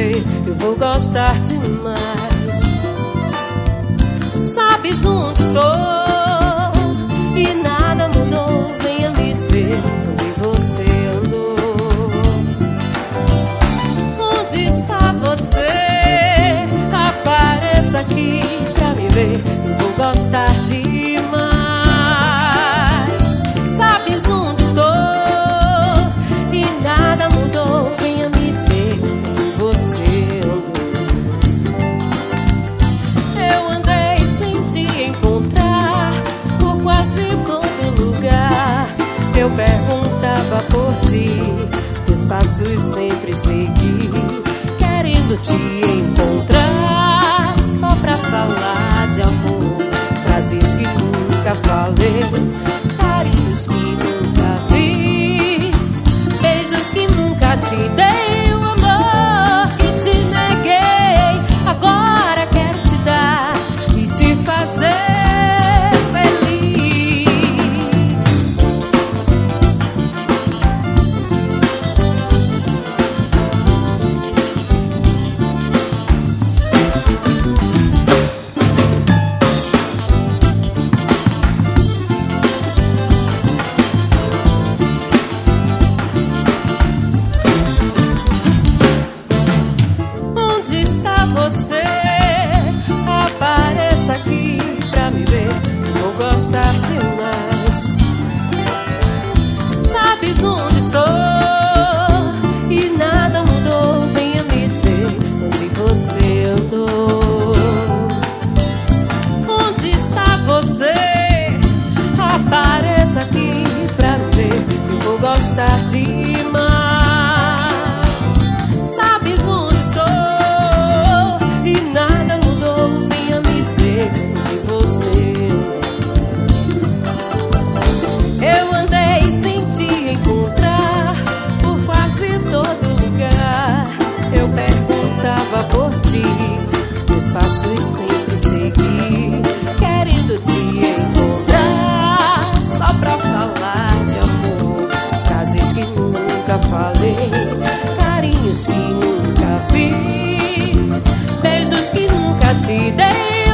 sei, eu vou gostar demais. Sabes onde estou e nada mudou. Venha me dizer onde você andou. Onde está você? Apareça aqui pra me ver, eu vou gostar de teus passos sempre segui, querendo te encontrar só pra falar de amor. Frases que nunca falei, carinhos que nunca fiz, beijos que nunca te dei, gostar demais. Sabes onde estou e nada mudou. Venha me dizer onde você. Eu andei sem te encontrar por quase todo lugar. Eu perguntava por ti, meus passos carinhos que nunca fiz, beijos que nunca te dei.